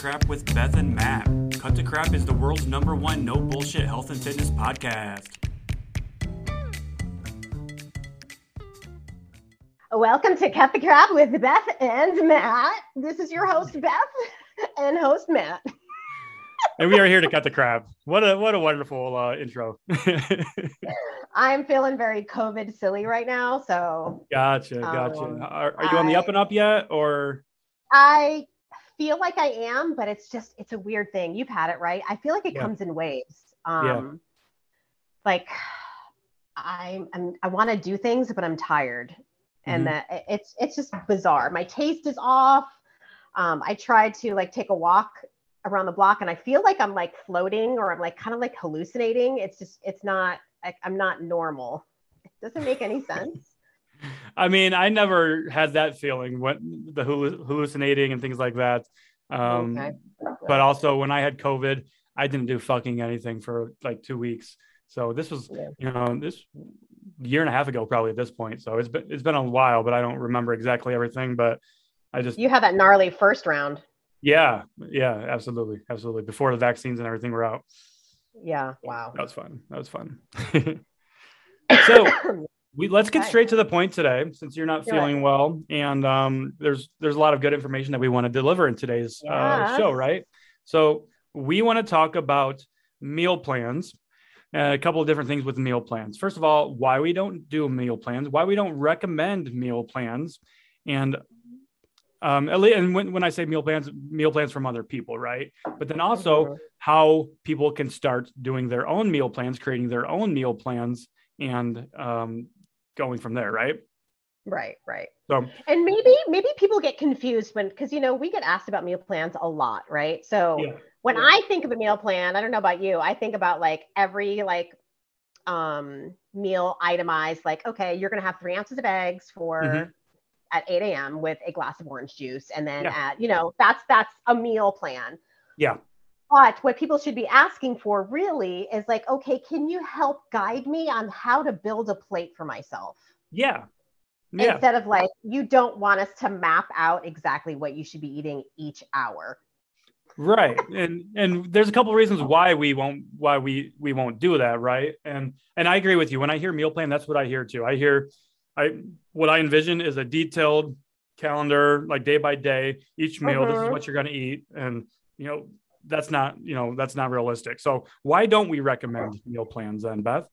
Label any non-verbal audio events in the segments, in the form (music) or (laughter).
Crap with Beth and Matt. Cut the Crap is the world's number one no bullshit health and fitness podcast. Welcome to Cut the Crap with Beth and Matt. This is your host Beth and host Matt. and we are here to cut the crap. What a what a wonderful uh, intro. (laughs) I'm feeling very COVID silly right now, so gotcha, gotcha. Um, are, are you on the up and up yet, or I feel like I am, but it's just it's a weird thing. You've had it, right? I feel like it Yeah. comes in waves. Um Yeah. like I'm, I'm I want to do things, but I'm tired. And Mhm. that it's it's just bizarre. My taste is off. Um, I try to like take a walk around the block and I feel like I'm like floating or I'm like kind of like hallucinating. It's just it's not like I'm not normal. It doesn't make any sense. I mean, I never had that feeling when the hallucinating and things like that. Um, Okay. But also, when I had COVID, I didn't do fucking anything for like two weeks. So this was, Yeah. you know, this year and a half ago, probably at this point. So it's been it's been a while, but I don't remember exactly everything. But I just You had that gnarly first round. Yeah, yeah, absolutely, absolutely. Before the vaccines and everything were out, Yeah. Wow. that was fun. That was fun. (laughs) (coughs) so (coughs) (coughs) we let's get straight to the point today, since you're not Do it. feeling well, and um, there's there's a lot of good information that we want to deliver in today's uh, show, right? So we want to talk about meal plans. uh, a couple of different things with meal plans. First of all, why we don't do meal plans, why we don't recommend meal plans, and um, and when, when I say meal plans, meal plans from other people, right? But then also Mhm. how people can start doing their own meal plans, creating their own meal plans, and um, going from there, right? Right, right. So And maybe maybe people get confused when because you know we get asked about meal plans a lot, right? So Yeah, when yeah. I think of a meal plan, I don't know about you, I think about like every like um meal itemized, like okay, you're gonna have three ounces of eggs for Mhm. at 8 a.m. with a glass of orange juice, and then Yeah. at you know that's that's a meal plan. yeah, But what people should be asking for really is like, okay, can you help guide me on how to build a plate for myself? yeah, yeah. instead of like you don't want us to map out exactly what you should be eating each hour. Right. And and there's a couple of reasons why we won't why we we won't do that right? And and i agree with you. When i hear meal plan that's what i hear too. I hear i what i envision is a detailed calendar like day by day each meal this is Mhm. what you're going to eat. And you know that's not you know that's not realistic. So why don't we recommend meal plans then beth?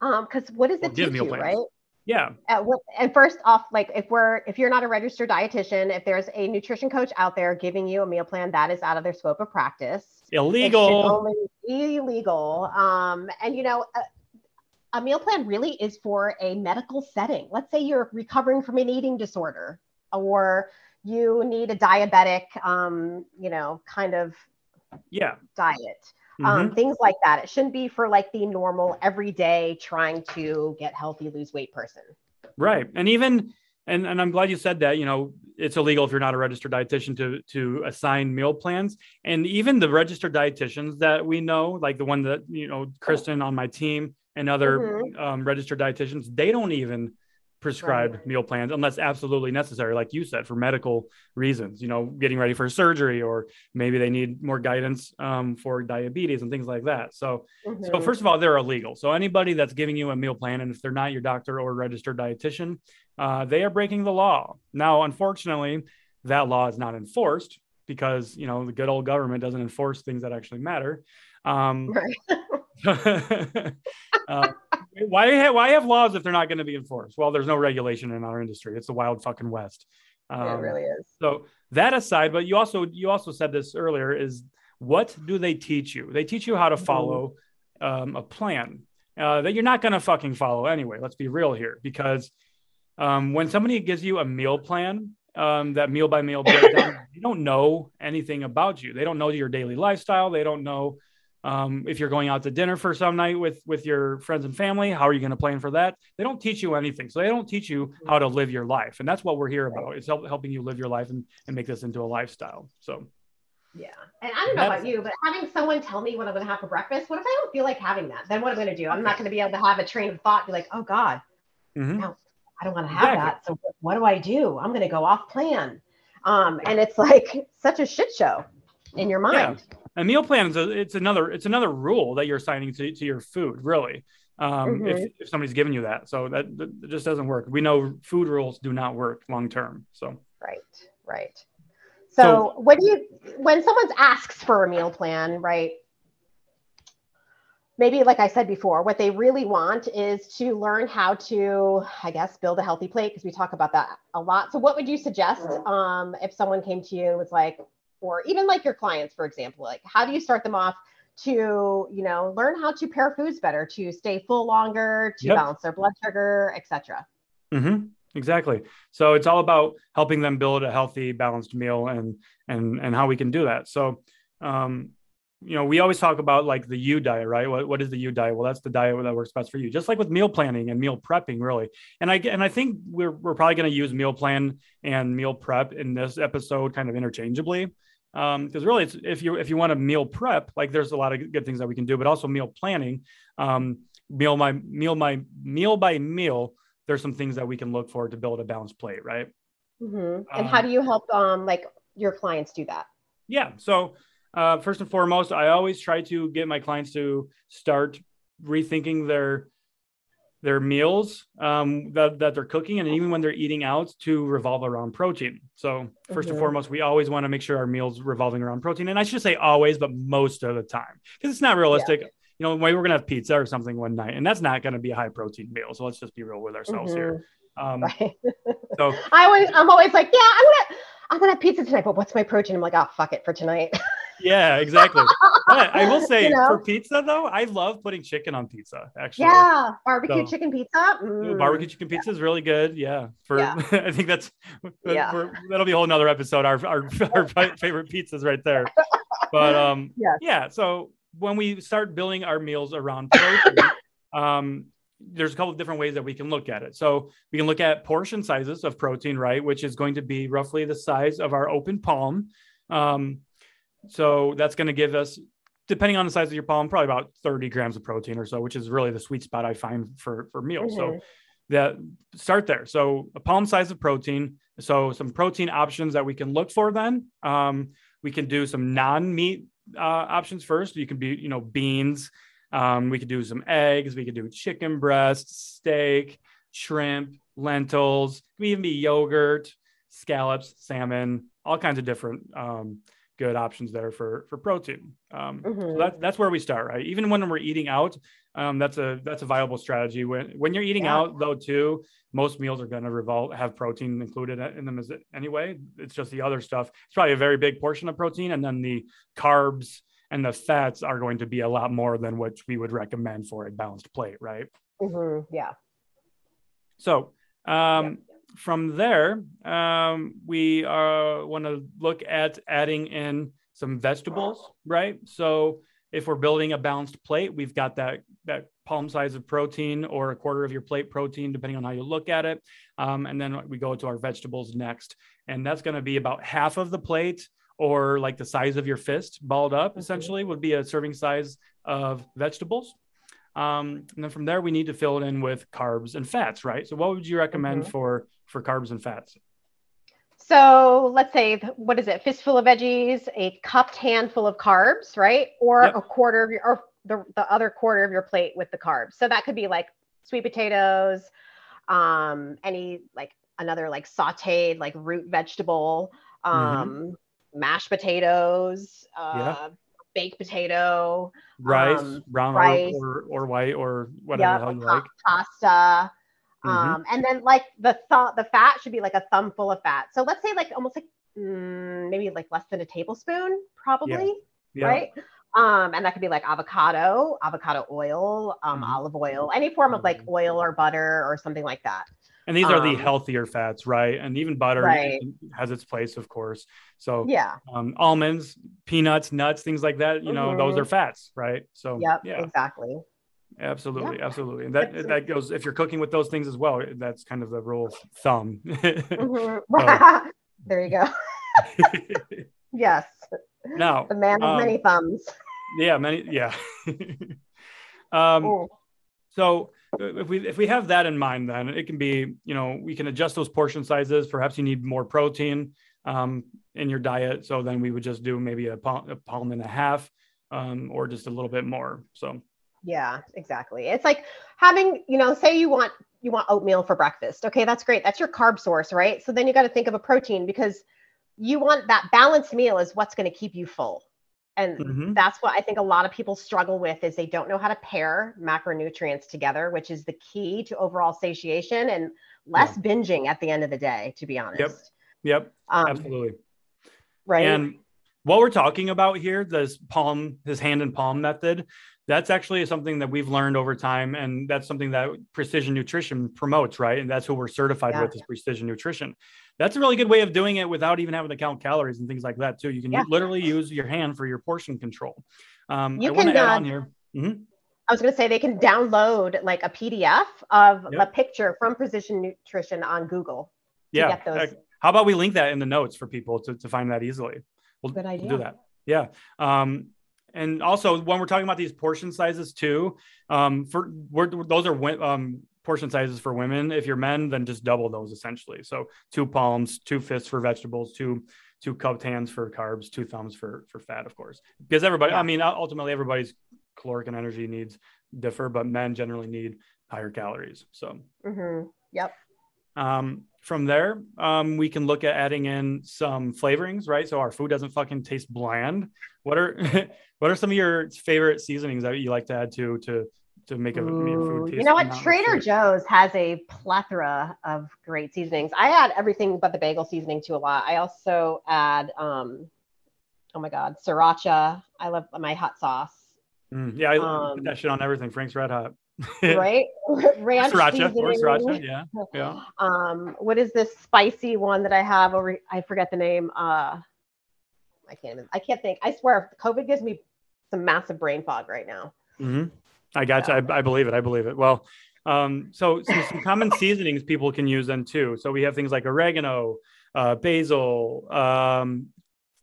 Um because what does it give teach meal you plans. right? Yeah. At and first off like if we're if you're not a registered dietitian if there's a nutrition coach out there giving you a meal plan that is out of their scope of practice illegal. only illegal um and you know a, a meal plan really is for a medical setting. Let's say you're recovering from an eating disorder or you need a diabetic um you know kind of yeah diet Mhm. um, things like that. It shouldn't be for like the normal everyday trying to get healthy, lose weight person. Right. And even and, and I'm glad you said that, you know, it's illegal if you're not a registered dietitian to to assign meal plans. And even the registered dietitians that we know, like the one that, you know, Kristen on my team and other Mhm. um, registered dietitians, they don't even prescribe Right. meal plans unless absolutely necessary, like you said, for medical reasons, you know, getting ready for surgery, or maybe they need more guidance um, for diabetes and things like that. So so Mhm. first of all, they're illegal. So anybody that's giving you a meal plan, and if they're not your doctor or registered dietitian, uh, they are breaking the law. Now, unfortunately, that law is not enforced because you know the good old government doesn't enforce things that actually matter. Um, Right. (laughs) uh, why ha- why have laws if they're not going to be enforced? Well, there's no regulation in our industry. It's the wild fucking west. Um, it really is. so that aside, but you also you also said this earlier is what do they teach you? They teach you how to Mhm. follow um, a plan uh, that you're not going to fucking follow anyway. Let's be real here, because um, when somebody gives you a meal plan, um, that meal by meal breakdown, (coughs) they don't know anything about you. They don't know your daily lifestyle. They don't know um, if you're going out to dinner for some night with with your friends and family. How are you going to plan for that? They don't teach you anything. So they don't teach you how to live your life, and that's what we're here about. It's help, helping you live your life and, and make this into a lifestyle. So Yeah. And I don't know about you, but having someone tell me what I'm going to have for breakfast, what if I don't feel like having that? Then what am I going to do? I'm not going to be able to have a train of thought, be like, oh God, mhm. No. I don't want to have Exactly. that. So what do I do? I'm going to go off plan. Um, and it's like (laughs) such a shit show in your mind. Yeah. A meal plan is a, it's another it's another rule that you're assigning to, to your food, really. Um, if, Mhm. if somebody's giving you that, so that, that just doesn't work. We know food rules do not work long term. So Right, right. So, when you when someone asks for a meal plan, right? Maybe like I said before, what they really want is to learn how to, I guess, build a healthy plate because we talk about that a lot. So what would you suggest um, if someone came to you and was like, or even like your clients, for example, like how do you start them off to, you know, learn how to pair foods better, to stay full longer, to Yep. balance their blood sugar, etc. hmm Exactly. So it's all about helping them build a healthy, balanced meal, and and and how we can do that. So, um, you know, we always talk about like the U diet, right? What what is the U diet? Well, that's the diet that works best for you. Just like with meal planning and meal prepping, really. And I and I think we're we're probably going to use meal plan and meal prep in this episode kind of interchangeably. Um, because really, it's if you if you want to meal prep, like there's a lot of good things that we can do, but also meal planning, um, meal my meal my meal by meal there's some things that we can look for to build a balanced plate, right? mm-hmm. and how Um, do you help um, like your clients do that? Yeah. So, uh, first and foremost, I always try to get my clients to start rethinking their their meals um, that, that they're cooking and even when they're eating out to revolve around protein. So 1st and Mhm. foremost, we always want to make sure our meals revolving around protein. And I should say always, but most of the time, because it's not realistic. You know, maybe we're gonna have pizza or something one night, and that's not gonna be a high protein meal. So let's just be real with ourselves here. Um, Right. so (laughs) I always, I'm always like, yeah, I'm gonna, I'm gonna have pizza tonight, but what's my protein? I'm like, oh, fuck it for tonight. yeah, exactly. (laughs) But I will say You know? for pizza though, I love putting chicken on pizza. Actually, yeah, barbecue So- chicken pizza. Ooh, Mm. barbecue chicken pizza is really good. Yeah, for Yeah. (laughs) I think that's Yeah. for, that'll be a whole nother episode. Our our, (laughs) our favorite pizzas right there. But um, Yes. yeah. So when we start building our meals around protein, um, there's a couple of different ways that we can look at it. So we can look at portion sizes of protein, right, which is going to be roughly the size of our open palm. Um, so that's going to give us, depending on the size of your palm, probably about 30 grams of protein or so, which is really the sweet spot I find for for meals. So Mhm. that start there. So a palm size of protein. So some protein options that we can look for. Then um, we can do some non-meat uh, options first. You can be, you know, beans. Um, we could do some eggs. We could do chicken breast, steak, shrimp, lentils. It could even be yogurt, scallops, salmon, all kinds of different um, good options there for for protein. Um, So Mhm. that, that's where we start, right? Even when we're eating out, um, that's a that's a viable strategy. When when you're eating Yeah. out though, too, most meals are going to revolve have protein included in them as anyway. It's just the other stuff. It's probably a very big portion of protein, and then the carbs and the fats are going to be a lot more than what we would recommend for a balanced plate, right? Mhm. Yeah. So um, from there, um, we uh, want to look at adding in some vegetables, right? So if we're building a balanced plate, we've got that that palm size of protein or a quarter of your plate protein, depending on how you look at it. Um, and then we go to our vegetables next, and that's going to be about half of the plate, or like the size of your fist, balled up. Mhm. Essentially, would be a serving size of vegetables. Um, and then from there, we need to fill it in with carbs and fats, right? So, what would you recommend Mhm. for for carbs and fats? So let's say, what is it? Fistful of veggies, a cupped handful of carbs, right? Or Yep. a quarter of your, or the, the other quarter of your plate with the carbs. So that could be like sweet potatoes, um, any like another like sauteed like root vegetable, um, mashed potatoes, uh, baked potato, Rice, Um, brown rice. Or, or or white or whatever yeah, the hell you pa- like. pasta. Mhm. Um, and then like the th- the fat should be like a thumb full of fat. So let's say like almost like mm, maybe like less than a tablespoon, probably, Yeah. right? Um, and that could be like avocado, avocado oil, um, Mhm. olive oil, any form of like oil or butter or something like that. And these are the um, healthier fats, right? And even butter Right. has its place, of course. So Yeah. um, almonds, peanuts, nuts, things like that. You know, those are fats, right? So Yep. yeah, Exactly. absolutely, Yeah. absolutely. And that that goes if you're cooking with those things as well. That's kind of the rule of thumb. (laughs) Mhm. Oh. (laughs) there you go. (laughs) Yes. Now, The man of Um, many thumbs. yeah, many, yeah. (laughs) um. So uh, if we if we have that in mind, then it can be you know we can adjust those portion sizes. Perhaps you need more protein. um, in your diet. So then we would just do maybe a, palm, a palm and a half um, or just a little bit more. So yeah, exactly. It's like having, you know, say you want you want oatmeal for breakfast. Okay, that's great. That's your carb source, right? So then you got to think of a protein because you want that balanced meal is what's going to keep you full. And Mhm. that's what I think a lot of people struggle with is they don't know how to pair macronutrients together, which is the key to overall satiation and less binging at the end of the day, to be honest. yep, Um, absolutely. right. And what we're talking about here, this palm, this hand and palm method, that's actually something that we've learned over time. And that's something that precision nutrition promotes, right? And that's who we're certified Yeah. with is precision nutrition. That's a really good way of doing it without even having to count calories and things like that, too. You can Yeah. literally use your hand for your portion control. Um, You I want to can, add uh, on here. Mhm. I was going to say they can download like a PDF of Yep. a picture from Precision Nutrition on Google. Yeah. get those. How about we link that in the notes for people to, to find that easily? We'll, Good we'll idea. do that. Yeah. Um, and also when we're talking about these portion sizes too, um, for we're, those are um, portion sizes for women. If you're men, then just double those essentially. So two palms, two fists for vegetables, two two cupped hands for carbs, two thumbs for for fat, of course. Because everybody. I mean, ultimately everybody's caloric and energy needs differ, but men generally need higher calories. So hmm Yep. um, from there, um, we can look at adding in some flavorings, right? So our food doesn't fucking taste bland. What are (laughs) what are some of your favorite seasonings that you like to add to to to make a your Ooh, food taste? you know what? Trader? Joe's has a plethora of great seasonings. I add everything but the bagel seasoning to a lot. I also add, um, oh my God, sriracha. I love my hot sauce, Mm, yeah, I um, put that shit on everything. Frank's Red Hot. (laughs) right? (laughs) Ranch Sriracha or sriracha. Yeah, yeah. (laughs) Um, what is this spicy one that I have over? I forget the name. Uh, I can't even. I can't think. I swear, COVID gives me some massive brain fog right now. hmm I got you. I, I believe it. I believe it. Well, um, so, so some common seasonings people can use then too. So we have things like oregano, uh, basil, um,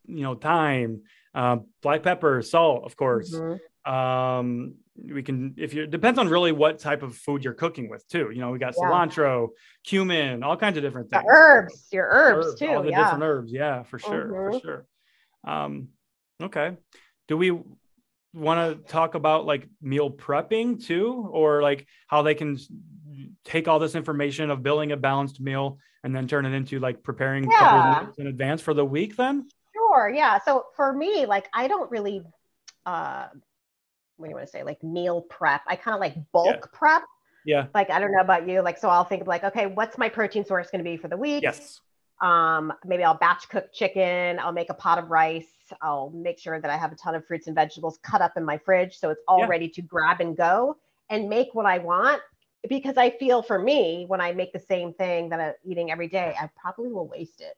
you know, thyme, uh, black pepper, salt, of course. Mhm. Um, we can, if you depends on really what type of food you're cooking with too. You know, we got Yeah. cilantro, cumin, all kinds of different The things. herbs, your herbs, too. all the yeah. different herbs. Yeah, for sure, for Mhm. sure. Um, okay. Do we want to talk about like meal prepping too, or like how they can take all this information of building a balanced meal and then turn it into like preparing Yeah. in advance for the week? Then Sure. Yeah. So for me, like I don't really uh what do you want to say? Like meal prep. I kind of like bulk prep. yeah, Like I don't know about you. Like so I'll think of like, okay, what's my protein source going to be for the week? yes, Um, maybe I'll batch cook chicken, I'll make a pot of rice, I'll make sure that I have a ton of fruits and vegetables cut up in my fridge so it's all Yeah. ready to grab and go and make what I want. Because I feel for me, when I make the same thing that I'm eating every day, I probably will waste it.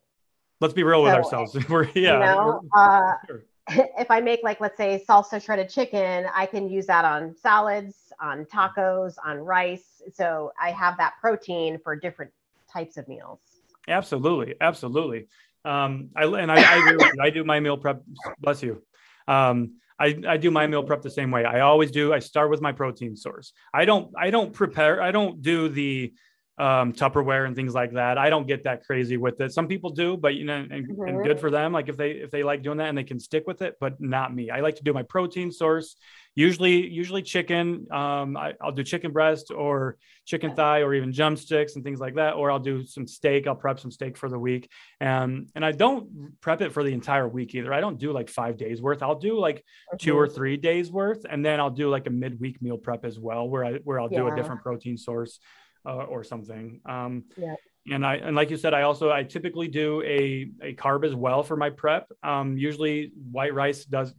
let's be real with ourselves. (laughs) We're yeah, you know, uh, sure. (laughs) if I make like let's say salsa shredded chicken, I can use that on salads, on tacos, on rice. So I have that protein for different types of meals. Absolutely, absolutely. Um, I and I, I you. I do my meal prep. Bless you. Um, I, I do my meal prep the same way. I always do. I start with my protein source. I don't I don't prepare. I don't do the um, Tupperware and things like that. I don't get that crazy with it. Some people do, but you know, and, and Mhm. good for them. Like if they if they like doing that and they can stick with it, but not me. I like to do my protein source. Usually, usually chicken. Um, I, I'll do chicken breast or chicken thigh or even drumsticks and things like that. Or I'll do some steak. I'll prep some steak for the week. And and I don't prep it for the entire week either. I don't do like five days worth. I'll do like two or three days worth, and then I'll do like a midweek meal prep as well, where I where I'll do a different protein source uh, or something. Um, Yeah. And I and like you said, I also I typically do a a carb as well for my prep. Um, usually white rice does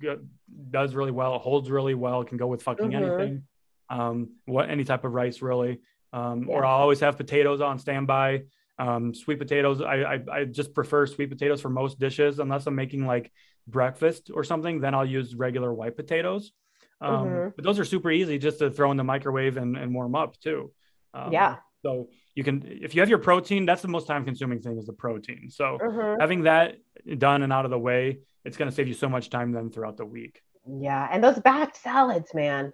does really well. It holds really well. It can go with fucking Mhm. anything. Um, what any type of rice really. Um, Or I'll always have potatoes on standby. Um, sweet potatoes. I, I I just prefer sweet potatoes for most dishes, unless I'm making like breakfast or something. Then I'll use regular white potatoes. Um, Mhm. But those are super easy just to throw in the microwave and, and warm up too. Um, Yeah. So you can, if you have your protein, that's the most time consuming thing is the protein. So Mhm. having that done and out of the way, it's going to save you so much time then throughout the week. Yeah. And those back salads, man.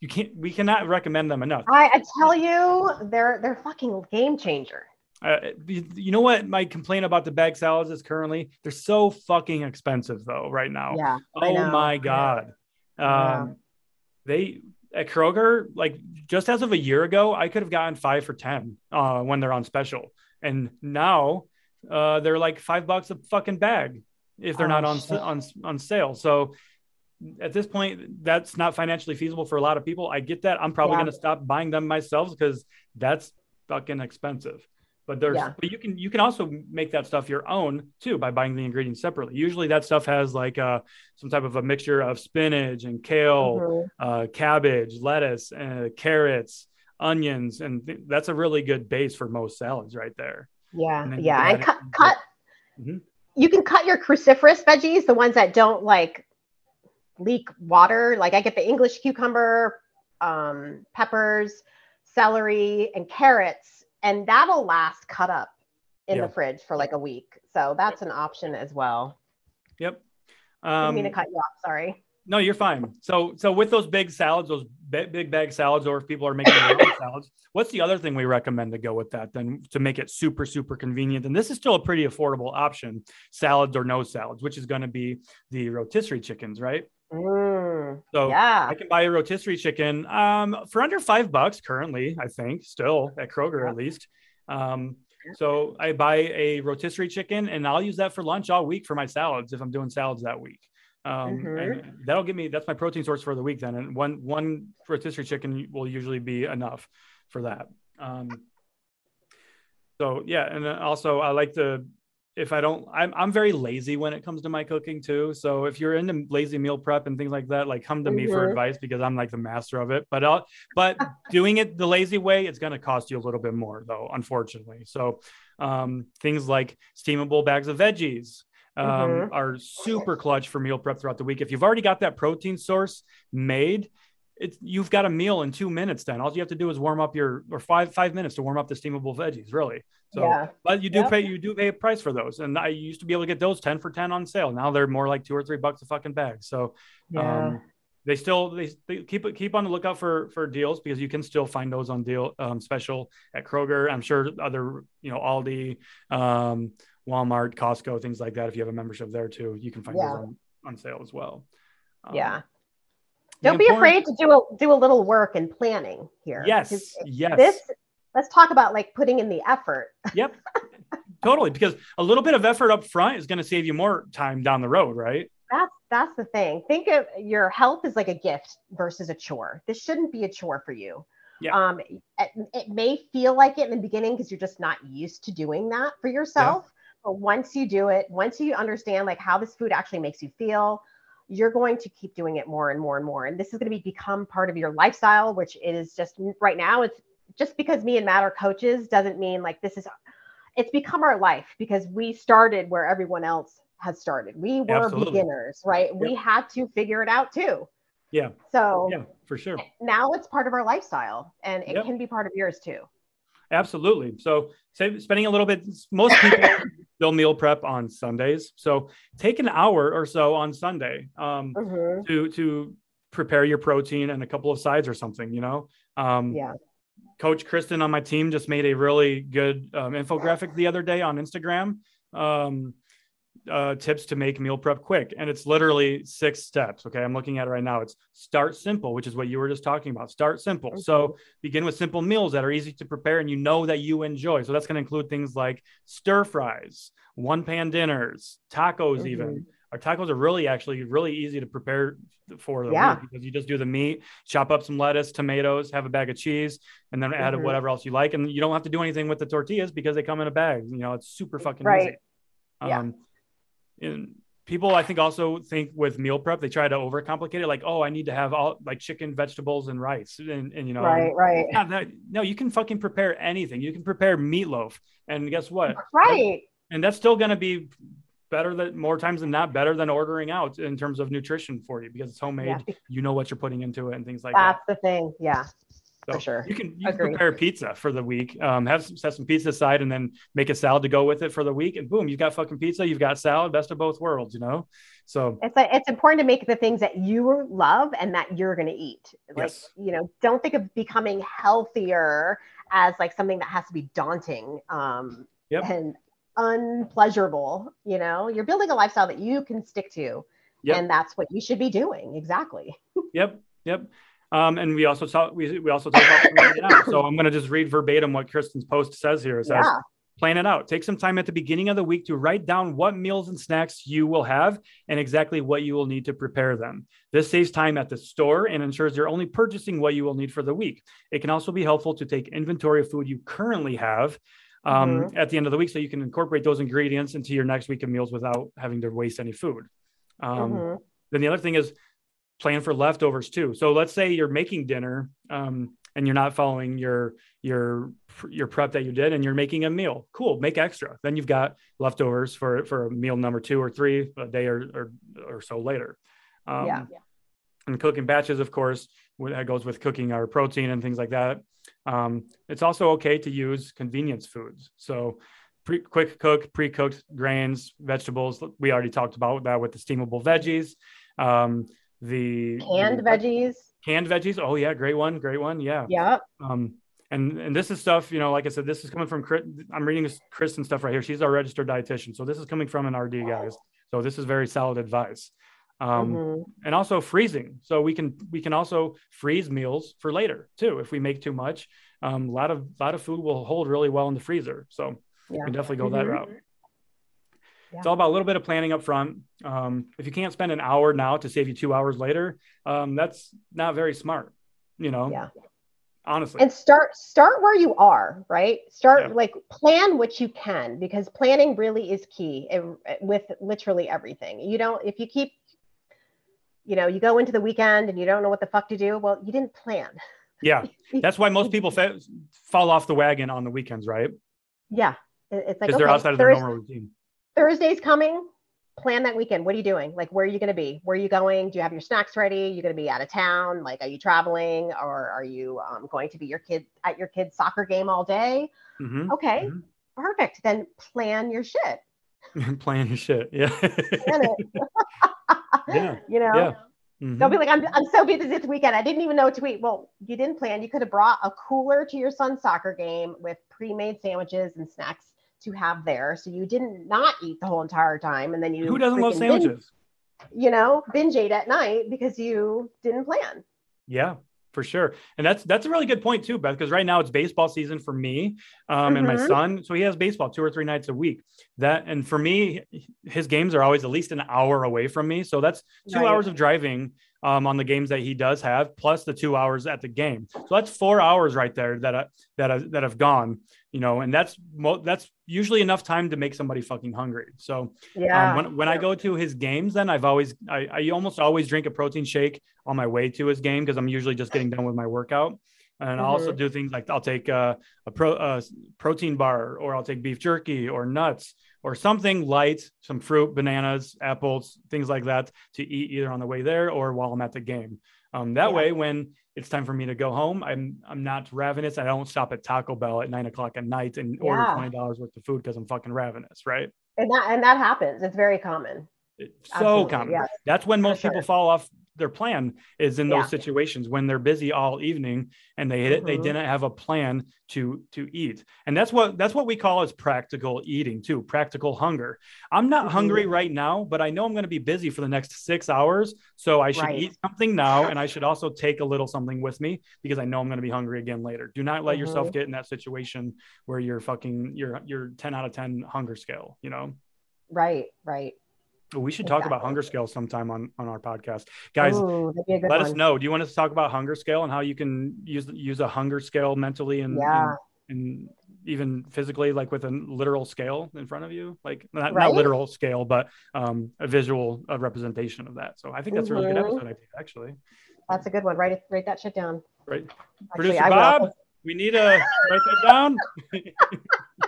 You can't, we cannot recommend them enough. I, I tell you, they're they're fucking game changer. Uh, you know what? My complaint about the bag salads is currently they're so fucking expensive though right now. Yeah. Oh my god. Yeah. Um, they at Kroger, like just as of a year ago, I could have gotten five for ten uh, when they're on special, and now uh, they're like five bucks a fucking bag if they're Oh, not on shit. on on sale. So at this point, that's not financially feasible for a lot of people. I get that. I'm probably Yeah. going to stop buying them myself because that's fucking expensive. But there's, Yeah. but you can you can also make that stuff your own too by buying the ingredients separately. Usually that stuff has like uh, some type of a mixture of spinach and kale, Mhm. uh, cabbage, lettuce, uh, carrots, onions, and th- that's a really good base for most salads right there. Yeah, yeah, and cut, it- cut. Mhm. You can cut your cruciferous veggies, the ones that don't like leak water. Like I get the English cucumber, um, peppers, celery, and carrots, and that'll last cut up in Yeah. the fridge for like a week. So that's an option as well. Yep. I didn't Um, mean to cut you off. Sorry. No, you're fine. So, so with those big salads, those big, big bag salads, or if people are making their own salads, what's the other thing we recommend to go with that then to make it super, super convenient? And this is still a pretty affordable option, salads or no salads, which is going to be the rotisserie chickens, right? Mm, So yeah. I can buy a rotisserie chicken um, for under five bucks currently, I think, still at Kroger at least. Um, so I buy a rotisserie chicken and I'll use that for lunch all week for my salads if I'm doing salads that week. Um, Mhm. and that'll give me that's my protein source for the week then. And one one rotisserie chicken will usually be enough for that. Um, so yeah, and also I like the if I don't, I'm I'm very lazy when it comes to my cooking too. So if you're into lazy meal prep and things like that, like come to me for Mhm. advice because I'm like the master of it. But I'll, but (laughs) doing it the lazy way, it's going to cost you a little bit more though, unfortunately. So um, things like steamable bags of veggies um, Mhm. are super clutch for meal prep throughout the week. If you've already got that protein source made, it's you've got a meal in two minutes. Then all you have to do is warm up your or five five minutes to warm up the steamable veggies. Really. So, Yeah. but you do Yep. pay you do pay a price for those, and I used to be able to get those ten for ten on sale. Now they're more like two or three bucks a fucking bag. So Yeah. um, they still they, they keep keep on the lookout for for deals because you can still find those on deal um, special at Kroger. I'm sure other you know Aldi, um, Walmart, Costco, things like that. If you have a membership there too, you can find Yeah. those on, on sale as well. Um, yeah. Don't be afraid to do a do a little work and planning here. Yes, yes. This let's talk about like putting in the effort. (laughs) Yep. totally. Because a little bit of effort up front is going to save you more time down the road, right? That's that's the thing. Think of your health as like a gift versus a chore. This shouldn't be a chore for you. Yeah. Um, it, it may feel like it in the beginning because you're just not used to doing that for yourself. Yeah. But once you do it, once you understand like how this food actually makes you feel, you're going to keep doing it more and more and more. And this is going to be become part of your lifestyle, which is just right now. It's just because me and Matt are coaches doesn't mean like this is. It's become our life because we started where everyone else has started. We were Absolutely. beginners, right? We had to figure it out too. Yeah. So Yeah, for sure. now it's part of our lifestyle and it Yep. can be part of yours too. Absolutely. So, say, spending a little bit, most people (laughs) they'll meal prep on Sundays. So, take an hour or so on Sunday um, Mhm. to to prepare your protein and a couple of sides or something. You know, um, Yeah. Coach Kristen on my team just made a really good um, infographic the other day on Instagram. Um, uh, tips to make meal prep quick, and it's literally six steps. Okay, I'm looking at it right now. It's start simple, which is what you were just talking about. Start simple. So begin with simple meals that are easy to prepare and you know that you enjoy. So that's going to include things like stir fries, one pan dinners, tacos, even. Our tacos are really actually really easy to prepare for the Yeah. because you just do the meat, chop up some lettuce, tomatoes, have a bag of cheese, and then add Mhm. whatever else you like. And you don't have to do anything with the tortillas because they come in a bag. You know, it's super fucking Right. easy. Yeah. And people, I think, also think with meal prep, they try to overcomplicate it. Like, oh, I need to have all like chicken, vegetables, and rice, and, and you know, Right, right. yeah, that, no, you can fucking prepare anything. You can prepare meatloaf, and guess what? Right. And that's still going to be better than more times than not better than ordering out in terms of nutrition for you because it's homemade. Yeah. You know what you're putting into it and things like that. That's the thing. Yeah. So For sure. You can you can prepare pizza for the week. Um, have some, set some pizza aside and then make a salad to go with it for the week, and boom, you've got fucking pizza. You've got salad. Best of both worlds, you know. So It's like it's important to make the things that you love and that you're going to eat. Like Yes. you know, don't think of becoming healthier as like something that has to be daunting um, Yep. and unpleasurable. You know, you're building a lifestyle that you can stick to, Yep. and that's what you should be doing. Exactly. (laughs) Yep, yep. Um, and we also talk we, we also talk about planning it out. So I'm gonna just read verbatim what Kristen's post says here. It says, Yeah. plan it out. Take some time at the beginning of the week to write down what meals and snacks you will have and exactly what you will need to prepare them. This saves time at the store and ensures you're only purchasing what you will need for the week. It can also be helpful to take inventory of food you currently have um, at the end of the week so you can incorporate those ingredients into your next week of meals without having to waste any food. Um, Mhm. then the other thing is plan for leftovers too. So let's say you're making dinner um, and you're not following your your your prep that you did, and you're making a meal. Cool, make extra. Then you've got leftovers for for meal number two or three a day or or, or so later. Um, yeah. and cooking batches, of course, that goes with cooking our protein and things like that. Um, it's also okay to use convenience foods. So, pre- quick cook, pre cooked grains, vegetables. We already talked about that with the steamable veggies. Um, the Canned the veggies. canned veggies. Oh yeah, great one, great one. Yeah. Yep. Um, and and this is stuff, you know, like I said, this is coming from Chris. I'm reading this Kristen stuff right here. She's our registered dietitian, so this is coming from an RD guys. So this is very solid advice. Um, Mhm. and also freezing. So we can we can also freeze meals for later too if we make too much. Um, a lot of a lot of food will hold really well in the freezer. So we can definitely go that Mhm. route. Yeah. It's all about a little bit of planning up front. Um, if you can't spend an hour now to save you two hours later, um, that's not very smart. You know, Yeah. honestly. and start start where you are right start Yeah. like plan what you can because planning really is key with literally everything you don't if you keep you know you go into the weekend and you don't know what the fuck to do well you didn't plan yeah, (laughs) that's why most people fa- fall off the wagon on the weekends, right? yeah It- it's like Because they're outside of their normal routine. Thursday's coming. Plan that weekend. What are you doing? Like where are you going to be? Where are you going? Do you have your snacks ready? You're going to be out of town? Like are you traveling? Or are you um, going to be your kid at your kid's soccer game all day? Hmm okay Mhm. perfect. Then plan your shit. (laughs) Plan your shit. Yeah. plan it. (laughs) Yeah. (laughs) you know? Yeah. Mhm. don't be like I'm, I'm so busy this weekend. I didn't even know what to eat. Well you didn't plan. You could have brought a cooler to your son's soccer game with pre-made sandwiches and snacks to have there so you didn't not eat the whole entire time and then you Who doesn't love freaking binge- sandwiches? you know binge ate at night because you didn't plan Yeah, for sure. And that's that's a really good point too, Beth, because right now it's baseball season for me um, and my Mhm. son. So he has baseball two or three nights a week. That and for me, his games are always at least an hour away from me. So that's two Right. hours of driving um, on the games that he does have, plus the two hours at the game. So that's four hours right there that I, that I, that have gone. You know, and that's mo- that's usually enough time to make somebody fucking hungry. So yeah um, when, when I go to his games, then I've always, I, I almost always drink a protein shake on my way to his game because I'm usually just getting done with my workout. And I'll also do things like I'll take uh, a pro, uh, protein bar or I'll take beef jerky or nuts or something light, some fruit, bananas, apples, things like that to eat either on the way there or while I'm at the game. Um, that Yeah. way, when it's time for me to go home, I'm I'm not ravenous. I don't stop at Taco Bell at nine o'clock at night and order Yeah. twenty dollars worth of food because I'm fucking ravenous, right? and that and that happens it's very common It's so common. yes, That's when most sure. people fall off their plan is in those Yeah. situations when they're busy all evening and they hit, they didn't have a plan to to eat. And that's what that's what we call as practical eating too, practical hunger. I'm not Mhm. hungry right now, but I know I'm going to be busy for the next 6 hours, so I should Right. eat something now and I should also take a little something with me because I know I'm going to be hungry again later. Do not let yourself Mhm. get in that situation where you're fucking you're you're 10 out of 10 hunger scale, you know. right right We should talk about hunger scale sometime on on our podcast, guys. Ooh, that'd be a good let one. us know. Do you want us to talk about hunger scale and how you can use use a hunger scale mentally and, Yeah. and, and even physically, like with a literal scale in front of you, like not, Right. not literal scale, but um, a visual uh, representation of that. So I think that's a really good Mhm. episode idea, actually. that's a good one write it write that shit down Right, Actually, producer. Bob, we need a write that down. (laughs) (laughs)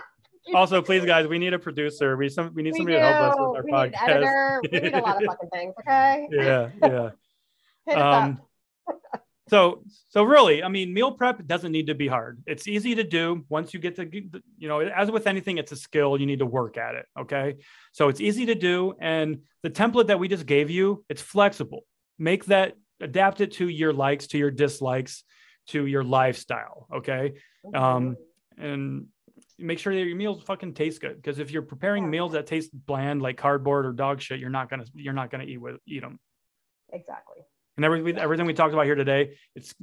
also, please, guys, we need a producer. We some we need we somebody do. to help us with our we podcast. need an editor we need a lot of (laughs) fucking things okay Yeah, yeah. (laughs) Hit um. So, so really, I mean, meal prep doesn't need to be hard. It's easy to do once you get to, you know, as with anything, it's a skill. You need to work at it. Okay. So it's easy to do. And the template that we just gave you, it's flexible. Make that, adapt it to your likes, to your dislikes, to your lifestyle. Okay. Um, and make sure that your meals fucking taste good. Because if you're preparing Yeah. meals that taste bland, like cardboard or dog shit, you're not gonna, you're not gonna eat with eat them. Exactly. And everything, everything we talked about here today, it's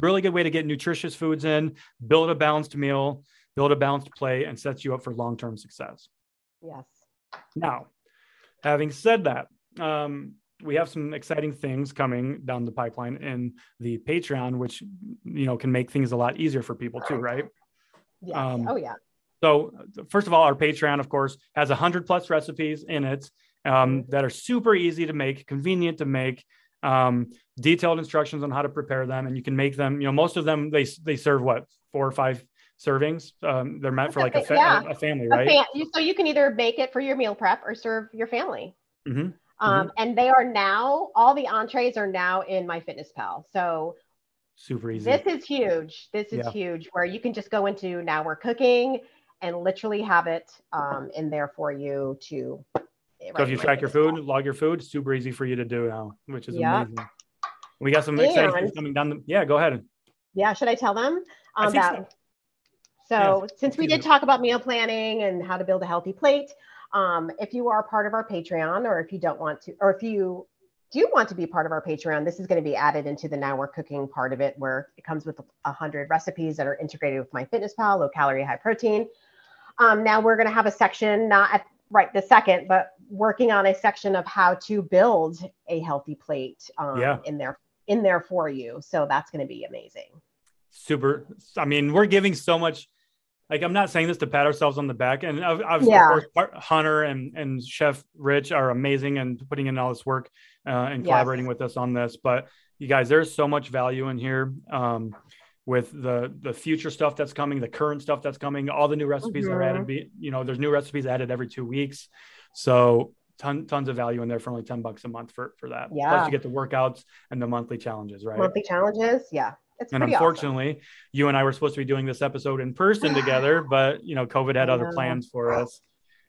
really good way to get nutritious foods in, build a balanced meal, build a balanced plate, and sets you up for long-term success. Yes. Now, having said that, um, we have some exciting things coming down the pipeline in the Patreon, which you know can make things a lot easier for people too, right? Yes. Um, oh yeah. So, first of all, our Patreon, of course, has 100 plus recipes in it um, that are super easy to make, convenient to make, um, detailed instructions on how to prepare them. And you can make them, you know, most of them, they, they serve what, four or five servings? Um, they're meant for like a, fa- Yeah. a family, A right? you- so you can either make it for your meal prep or serve your family. Mhm. Um, And they are now all the entrees are now in MyFitnessPal. So Super easy. this is huge. This is Yeah. huge. Where you can just go into now we're cooking and literally have it um, in there for you to. so if you track your food, log your food, super easy for you to do now, which is Yeah. amazing. We got some exciting things coming down. The, yeah, go ahead. Yeah, should I tell them? I Um, think that, so. so Yeah, since we did talk about meal planning and how to build a healthy plate, um, if you are part of our Patreon, or if you don't want to, or if you do want to be part of our Patreon, this is going to be added into the now we're cooking part of it, where it comes with a hundred recipes that are integrated with MyFitnessPal, low calorie, high protein. Um, now we're going to have a section, not at right the second, but working on a section of how to build a healthy plate um, Yeah. in there in there for you. So that's going to be amazing. super i mean we're giving so much like i'm not saying this to pat ourselves on the back and of, Yeah. part- hunter and and chef rich are amazing and putting in all this work uh, and Yes. collaborating with us on this but you guys there's so much value in here um, with the the future stuff that's coming the current stuff that's coming all the new recipes that are added be, you know there's new recipes added every two weeks so ton, tons of value in there for only 10 bucks a month for for that Yeah. plus you get the workouts and the monthly challenges right Monthly challenges, yeah, it's and pretty awesome. unfortunately, you and I were supposed to be doing this episode in person (sighs) together, but you know, COVID had other plans for us.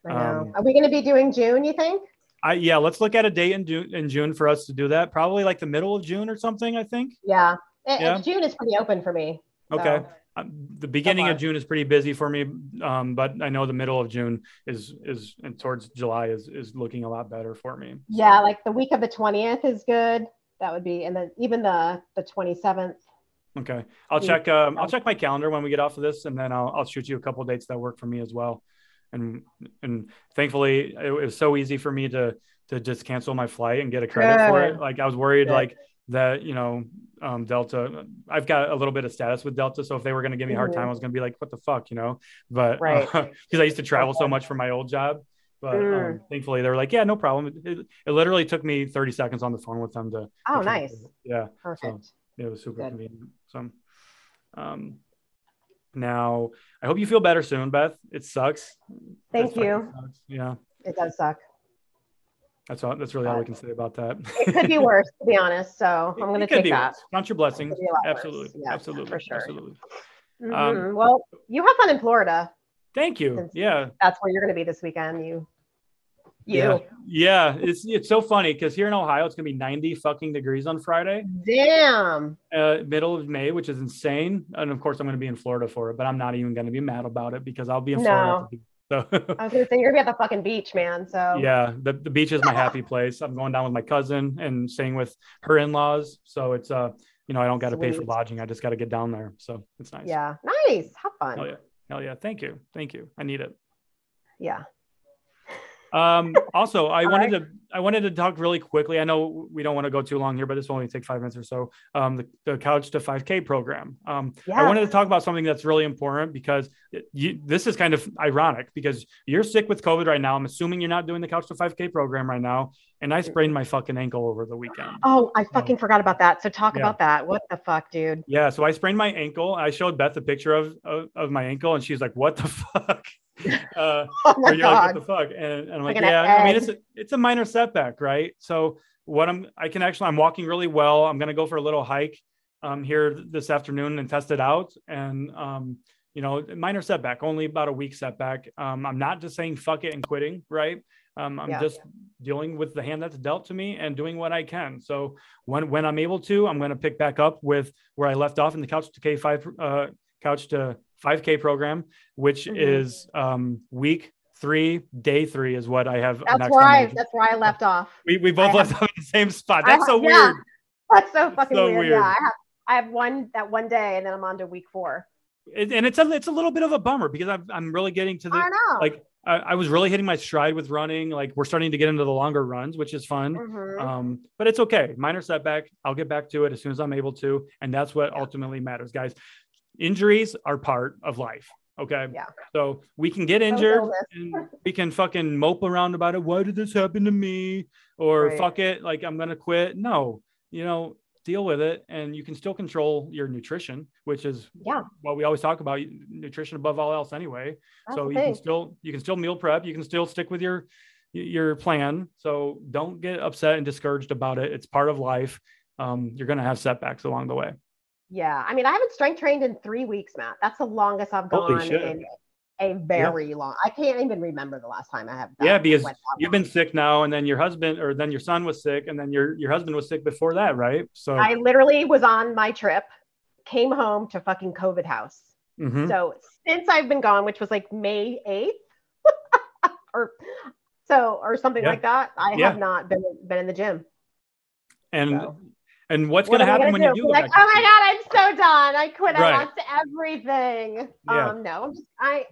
Um, Are we going to be doing June? You think? I yeah, let's look at a date in June in June for us to do that. Probably like the middle of June or something. I think. Yeah. It- Yeah. June is pretty open for me. so- Okay. Um, the beginning of June is pretty busy for me, um, but I know the middle of June is is and towards July is is looking a lot better for me. Yeah, like the week of the twentieth is good. That would be, and then even the the twenty seventh. Okay, I'll check. Um, I'll check my calendar when we get off of this, and then I'll I'll shoot you a couple of dates that work for me as well. And and thankfully, it, was so easy for me to to just cancel my flight and get a credit for it. Like I was worried, Good. like that, you know, um, Delta. I've got a little bit of status with Delta, so if they were going to give me a hard Mhm. time, I was going to be like, "What the fuck," you know. But (laughs) Right. because I used to travel so much for my old job. But um, Mm. thankfully, they were like, "Yeah, no problem." It, it literally took me 30 seconds on the phone with them to. to Oh, cancel nice. it. Yeah. Perfect. It was super Good. convenient. So, um, now I hope you feel better soon, Beth. It sucks. Thank It you. sucks. Yeah, It does suck. That's all. That's really all we can say about that. It could be worse, to be honest. So (laughs) I'm going to could take be that. worse. Count your blessings. It could be a lot worse. Absolutely, Yes, absolutely, for sure. absolutely. Um, Mhm. well, you have fun in Florida. Thank you. Yeah, That's where you're going to be this weekend. You, you. yeah, yeah. It's it's so funny because here in Ohio it's gonna be 90 fucking degrees on Friday, Damn. uh, middle of May, which is insane. And of course I'm gonna be in Florida for it, but I'm not even gonna be mad about it because I'll be in Florida. So. I was to say you're going to be at the fucking beach, man. So yeah the, the beach is my happy place i'm going down with my cousin and staying with her in-laws so it's uh you know i don't got to pay for lodging i just got to get down there so it's nice yeah, nice. Have fun. hell yeah hell yeah thank you thank you i need it yeah. Um (laughs) also i All wanted to i wanted to talk really quickly i know we don't want to go too long here but this will only take five minutes or so um the, the couch to 5k program um i wanted to talk about something that's really important because you, this is kind of ironic because you're sick with covid right now i'm assuming you're not doing the couch to 5k program right now and i sprained my fucking ankle over the weekend Oh, I fucking forgot about that. So talk Yeah. about that. What the fuck, dude? Yeah, so I sprained my ankle. I showed Beth a picture of of, of my ankle, and she's like, "What the (laughs) fuck?" Uh, (laughs) Oh my you're like, "What the fuck?" And, and I'm like, "Yeah, I mean, it's a, it's a minor setback, right?" So what I'm I can actually I'm walking really well. I'm gonna go for a little hike um, here this afternoon and test it out. And um, you know, minor setback, only about a week setback. Um, I'm not just saying fuck it and quitting, right? Um, I'm Yeah. just dealing with the hand that's dealt to me and doing what I can. So when when I'm able to, I'm going to pick back up with where I left off in the couch to K five uh, couch to 5K program, which Mhm. is um, week three, day three is what I have. That's where I that's where I left off. we, we both I left have- off in the same spot. (laughs) That's so have- yeah. weird. That's so fucking so weird. weird. Yeah, I have I have one that one day and then I'm on to week four. It- and it's a it's a little bit of a bummer because I'm I'm really getting to the I know. like I, I was really hitting my stride with running. Like we're starting to get into the longer runs, which is fun. Mhm. Um, but it's okay. Minor setback. I'll get back to it as soon as I'm able to, and that's what ultimately matters, guys. Injuries are part of life. Okay. Yeah. So we can get injured and we can fucking mope around about it. Why did this happen to me? Or Right. fuck it, like I'm gonna quit. No, you know, deal with it, and you can still control your nutrition, which is Yeah. what we always talk about. Nutrition above all else, anyway That's so you can still you can still meal prep you can still stick with your your plan so don't get upset and discouraged about it it's part of life um, you're going to have setbacks along the way Yeah. I mean, I haven't strength trained in three weeks, Matt. That's the longest I've gone in a very long. I can't even remember the last time I have. yeah because you've long. been sick now and then your husband or then your son was sick and then your your husband was sick before that right so I literally was on my trip, came home to fucking COVID house. mhm. So since I've been gone, which was like May 8th (laughs) or so or something Yeah. like that, I Yeah. have not been been in the gym. and So. And what's What going to happen when do? you do like, oh my god, I'm so done. I quit. Right. I lost everything. Yeah. Um, no, I'm just I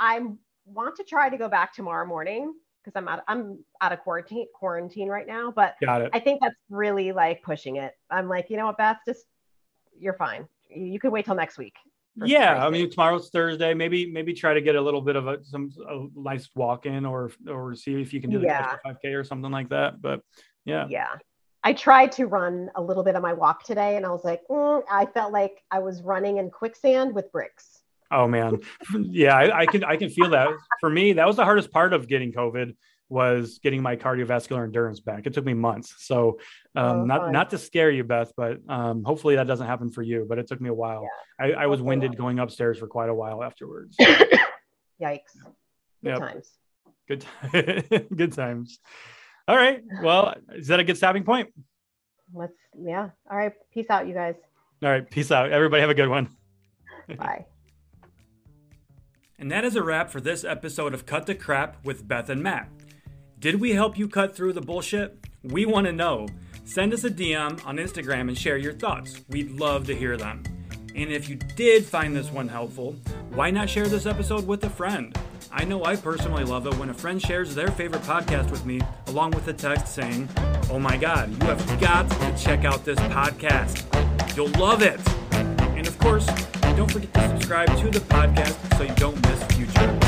I want to try to go back tomorrow morning because I'm out I'm out of quarantine quarantine right now. But got it I think that's really like pushing it. I'm like, you know what, Beth, just you're fine. You you can wait till next week. yeah i mean tomorrow's thursday maybe maybe try to get a little bit of a some a nice walk in or or see if you can do the Yeah. 5k or something like that but yeah yeah. I tried to run a little bit of my walk today, and I was like, mm, I felt like I was running in quicksand with bricks. Oh man, (laughs) yeah, I, I can I can feel that. For me, that was the hardest part of getting COVID was getting my cardiovascular endurance back. It took me months. So um, Oh, not fun. not to scare you, Beth, but um, hopefully that doesn't happen for you. But it took me a while. I, I was winded going upstairs for quite a while afterwards. (coughs) Yikes. Good Yep. times. Good ti- (laughs) good times. All right. Well, is that a good stopping point? Let's yeah. All right. Peace out, you guys. All right. Peace out. Everybody have a good one. (laughs) (laughs) Bye. And that is a wrap for this episode of Cut the Crap with Beth and Matt. Did we help you cut through the bullshit? We want to know. Send us a DM on Instagram and share your thoughts. We'd love to hear them. And if you did find this one helpful, why not share this episode with a friend? I know I personally love it when a friend shares their favorite podcast with me, along with a text saying, Oh my god, you have got to check out this podcast. You'll love it. And of course, don't forget to subscribe to the podcast so you don't miss future.